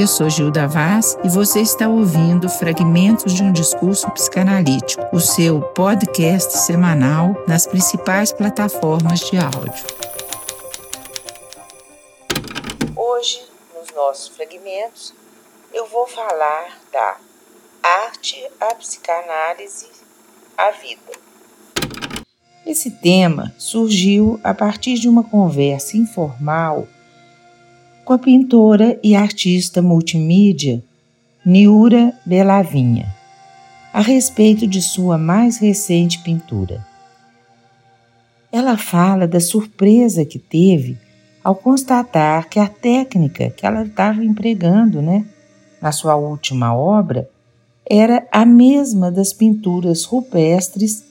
Eu sou Gilda Vaz e você está ouvindo Fragmentos de um Discurso Psicanalítico, o seu podcast semanal nas principais plataformas de áudio. Hoje, nos nossos fragmentos, eu vou falar da arte, a psicanálise, a vida. Esse tema surgiu a partir de uma conversa informal com a pintora e artista multimídia Niura Belavinha, a respeito de sua mais recente pintura. Ela fala da surpresa que teve ao constatar que a técnica que ela estava empregando, né, na sua última obra, era a mesma das pinturas rupestres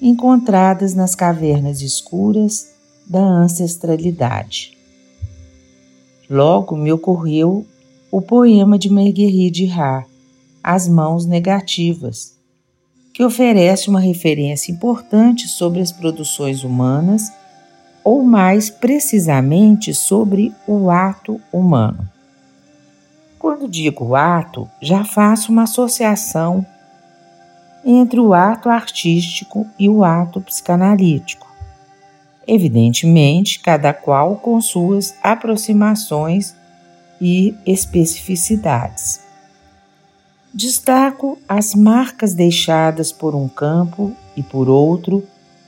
encontradas nas cavernas escuras da ancestralidade. Logo me ocorreu o poema de Marguerite Duras, As Mãos Negativas, que oferece uma referência importante sobre as produções humanas, ou mais precisamente sobre o ato humano. Quando digo ato, já faço uma associação entre o ato artístico e o ato psicanalítico evidentemente, cada qual com suas aproximações e especificidades. Destaco as marcas deixadas por um campo e por outro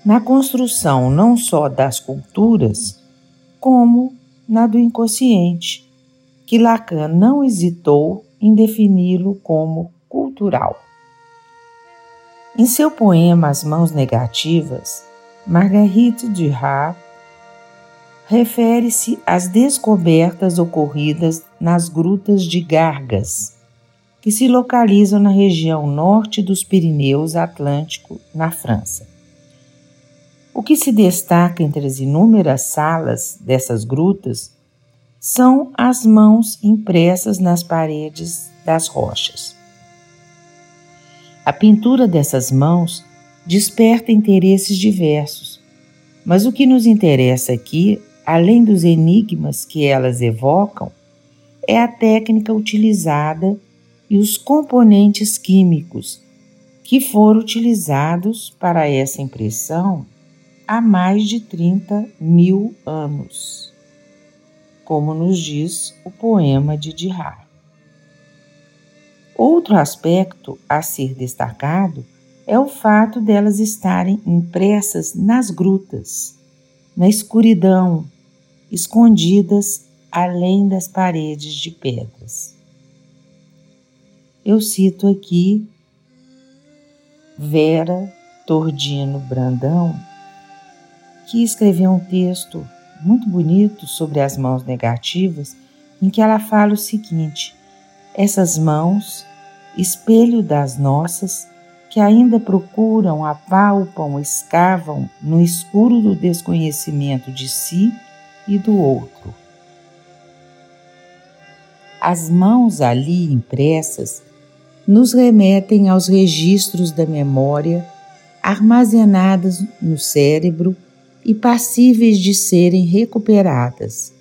na construção não só das culturas, como na do inconsciente, que Lacan não hesitou em defini-lo como cultural. Em seu poema As Mãos Negativas, Marguerite Duras refere-se às descobertas ocorridas nas grutas de Gargas, que se localizam na região norte dos Pirineus Atlântico, na França. O que se destaca entre as inúmeras salas dessas grutas são as mãos impressas nas paredes das rochas. A pintura dessas mãos desperta interesses diversos. Mas o que nos interessa aqui, além dos enigmas que elas evocam, é a técnica utilizada e os componentes químicos que foram utilizados para essa impressão há mais de 30 mil anos, como nos diz o poema de Dihar. Outro aspecto a ser destacado é o fato delas estarem impressas nas grutas, na escuridão, escondidas além das paredes de pedras. Eu cito aqui Vera Tordino Brandão, que escreveu um texto muito bonito sobre as mãos negativas, em que ela fala o seguinte: essas mãos, espelho das nossas, que ainda procuram, apalpam, escavam no escuro do desconhecimento de si e do outro. As mãos ali impressas nos remetem aos registros da memória armazenadas no cérebro e passíveis de serem recuperadas,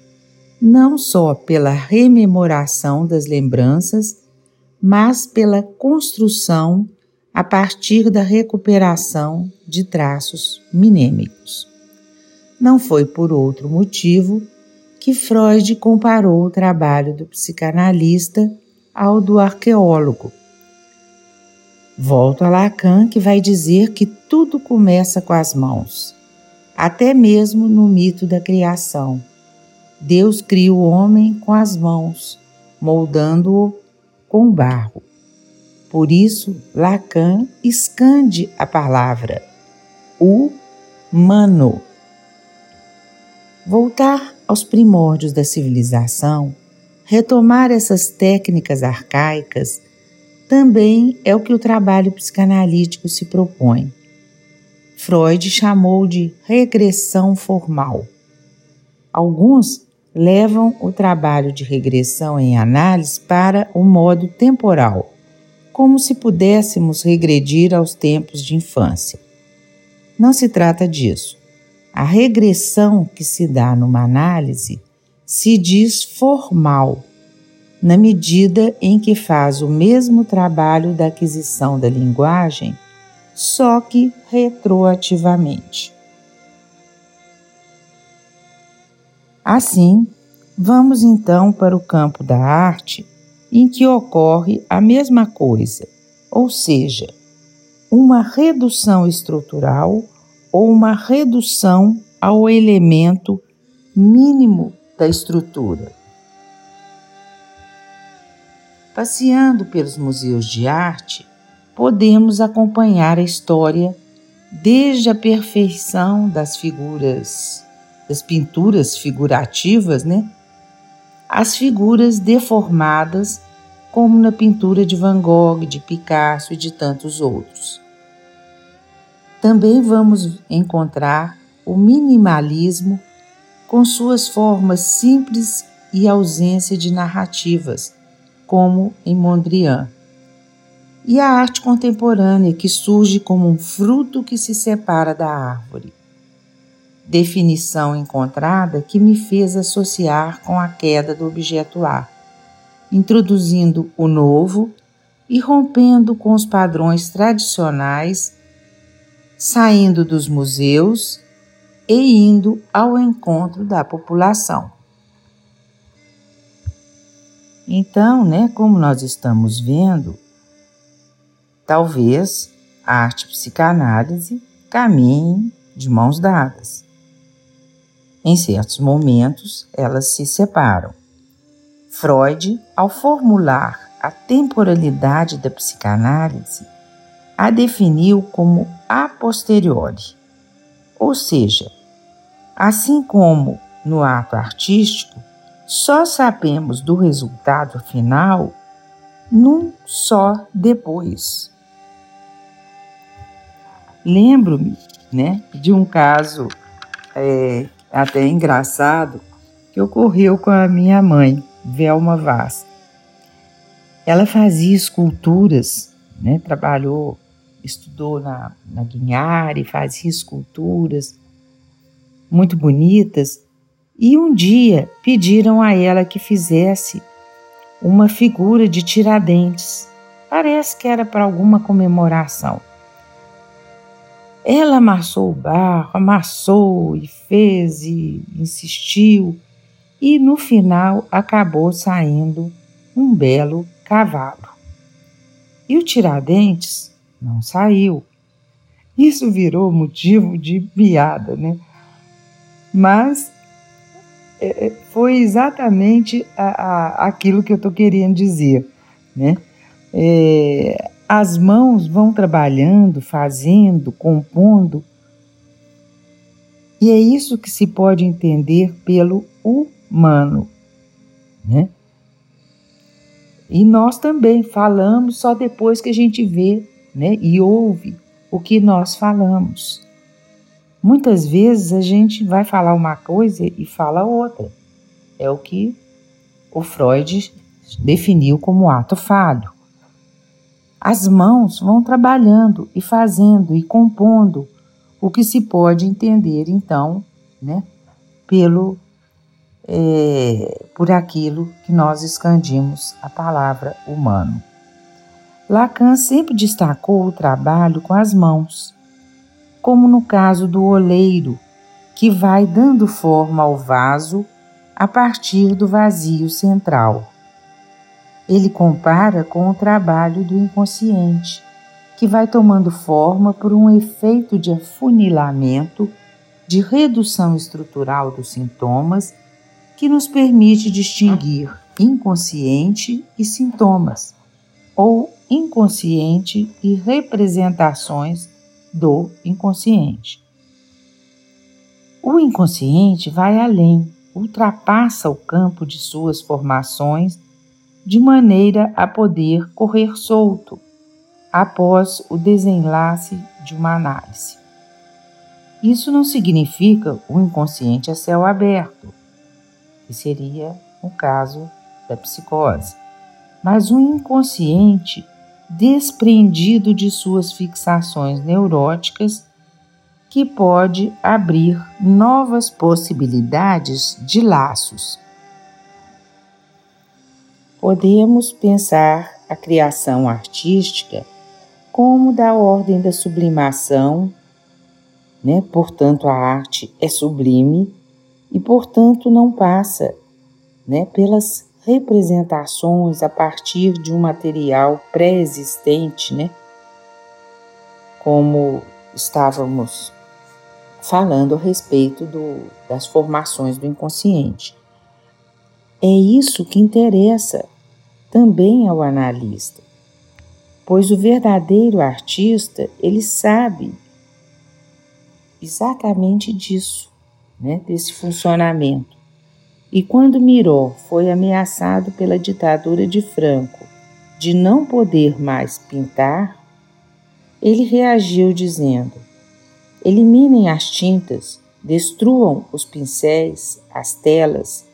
não só pela rememoração das lembranças, mas pela construção a partir da recuperação de traços minêmicos. Não foi por outro motivo que Freud comparou o trabalho do psicanalista ao do arqueólogo. Volto a Lacan, que vai dizer que tudo começa com as mãos, até mesmo no mito da criação. Deus cria o homem com as mãos, moldando-o com barro. Por isso, Lacan escande a palavra humano. Voltar aos primórdios da civilização, retomar essas técnicas arcaicas, também é o que o trabalho psicanalítico se propõe. Freud chamou de regressão formal. Alguns levam o trabalho de regressão em análise para o modo temporal como se pudéssemos regredir aos tempos de infância. Não se trata disso. A regressão que se dá numa análise se diz formal, na medida em que faz o mesmo trabalho da aquisição da linguagem, só que retroativamente. Assim, vamos então para o campo da arte, em que ocorre a mesma coisa, ou seja, uma redução estrutural ou uma redução ao elemento mínimo da estrutura. Passeando pelos museus de arte, podemos acompanhar a história desde a perfeição das figuras, das pinturas figurativas, né? As figuras deformadas, como na pintura de Van Gogh, de Picasso e de tantos outros. Também vamos encontrar o minimalismo com suas formas simples e ausência de narrativas, como em Mondrian. E a arte contemporânea, que surge como um fruto que se separa da árvore. Definição encontrada que me fez associar com a queda do objeto lá, introduzindo o novo e rompendo com os padrões tradicionais saindo dos museus e indo ao encontro da população. Então, né, como nós estamos vendo, talvez a arte psicanálise caminhe de mãos dadas. Em certos momentos, elas se separam. Freud, ao formular a temporalidade da psicanálise, a definiu como a posteriori. Ou seja, assim como no ato artístico, só sabemos do resultado final num só depois. Lembro-me né, de um caso é, até engraçado que ocorreu com a minha mãe, Velma Vaz. Ela fazia esculturas, né, trabalhou estudou na, na Guinhari, fazia esculturas muito bonitas, e um dia pediram a ela que fizesse uma figura de Tiradentes. Parece que era para alguma comemoração. Ela amassou o barro, amassou e fez e insistiu, e no final acabou saindo um belo cavalo. E o Tiradentes não saiu. Isso virou motivo de piada, né? Mas é, é, foi exatamente a, a, aquilo que eu estou querendo dizer, né? É, as mãos vão trabalhando, fazendo, compondo, e é isso que se pode entender pelo humano, né? E nós também falamos só depois que a gente vê né, e ouve o que nós falamos. Muitas vezes a gente vai falar uma coisa e fala outra. É o que o Freud definiu como ato falho. As mãos vão trabalhando e fazendo e compondo o que se pode entender então, né, pelo é, por aquilo que nós escandimos a palavra humano. Lacan sempre destacou o trabalho com as mãos, como no caso do oleiro, que vai dando forma ao vaso a partir do vazio central. Ele compara com o trabalho do inconsciente, que vai tomando forma por um efeito de afunilamento, de redução estrutural dos sintomas, que nos permite distinguir inconsciente e sintomas, ou inconsciente e representações do inconsciente. O inconsciente vai além, ultrapassa o campo de suas formações de maneira a poder correr solto após o desenlace de uma análise. Isso não significa o inconsciente a céu aberto, que seria o caso da psicose, mas o inconsciente desprendido de suas fixações neuróticas que pode abrir novas possibilidades de laços. Podemos pensar a criação artística como da ordem da sublimação, né? Portanto, a arte é sublime e, portanto, não passa, né, pelas representações a partir de um material pré-existente, né? Como estávamos falando a respeito do, das formações do inconsciente. É isso que interessa também ao analista, pois o verdadeiro artista ele sabe exatamente disso, né, desse funcionamento. E quando Miró foi ameaçado pela ditadura de Franco de não poder mais pintar, ele reagiu dizendo: Eliminem as tintas, destruam os pincéis, as telas.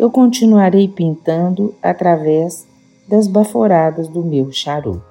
Eu continuarei pintando através das baforadas do meu charuto.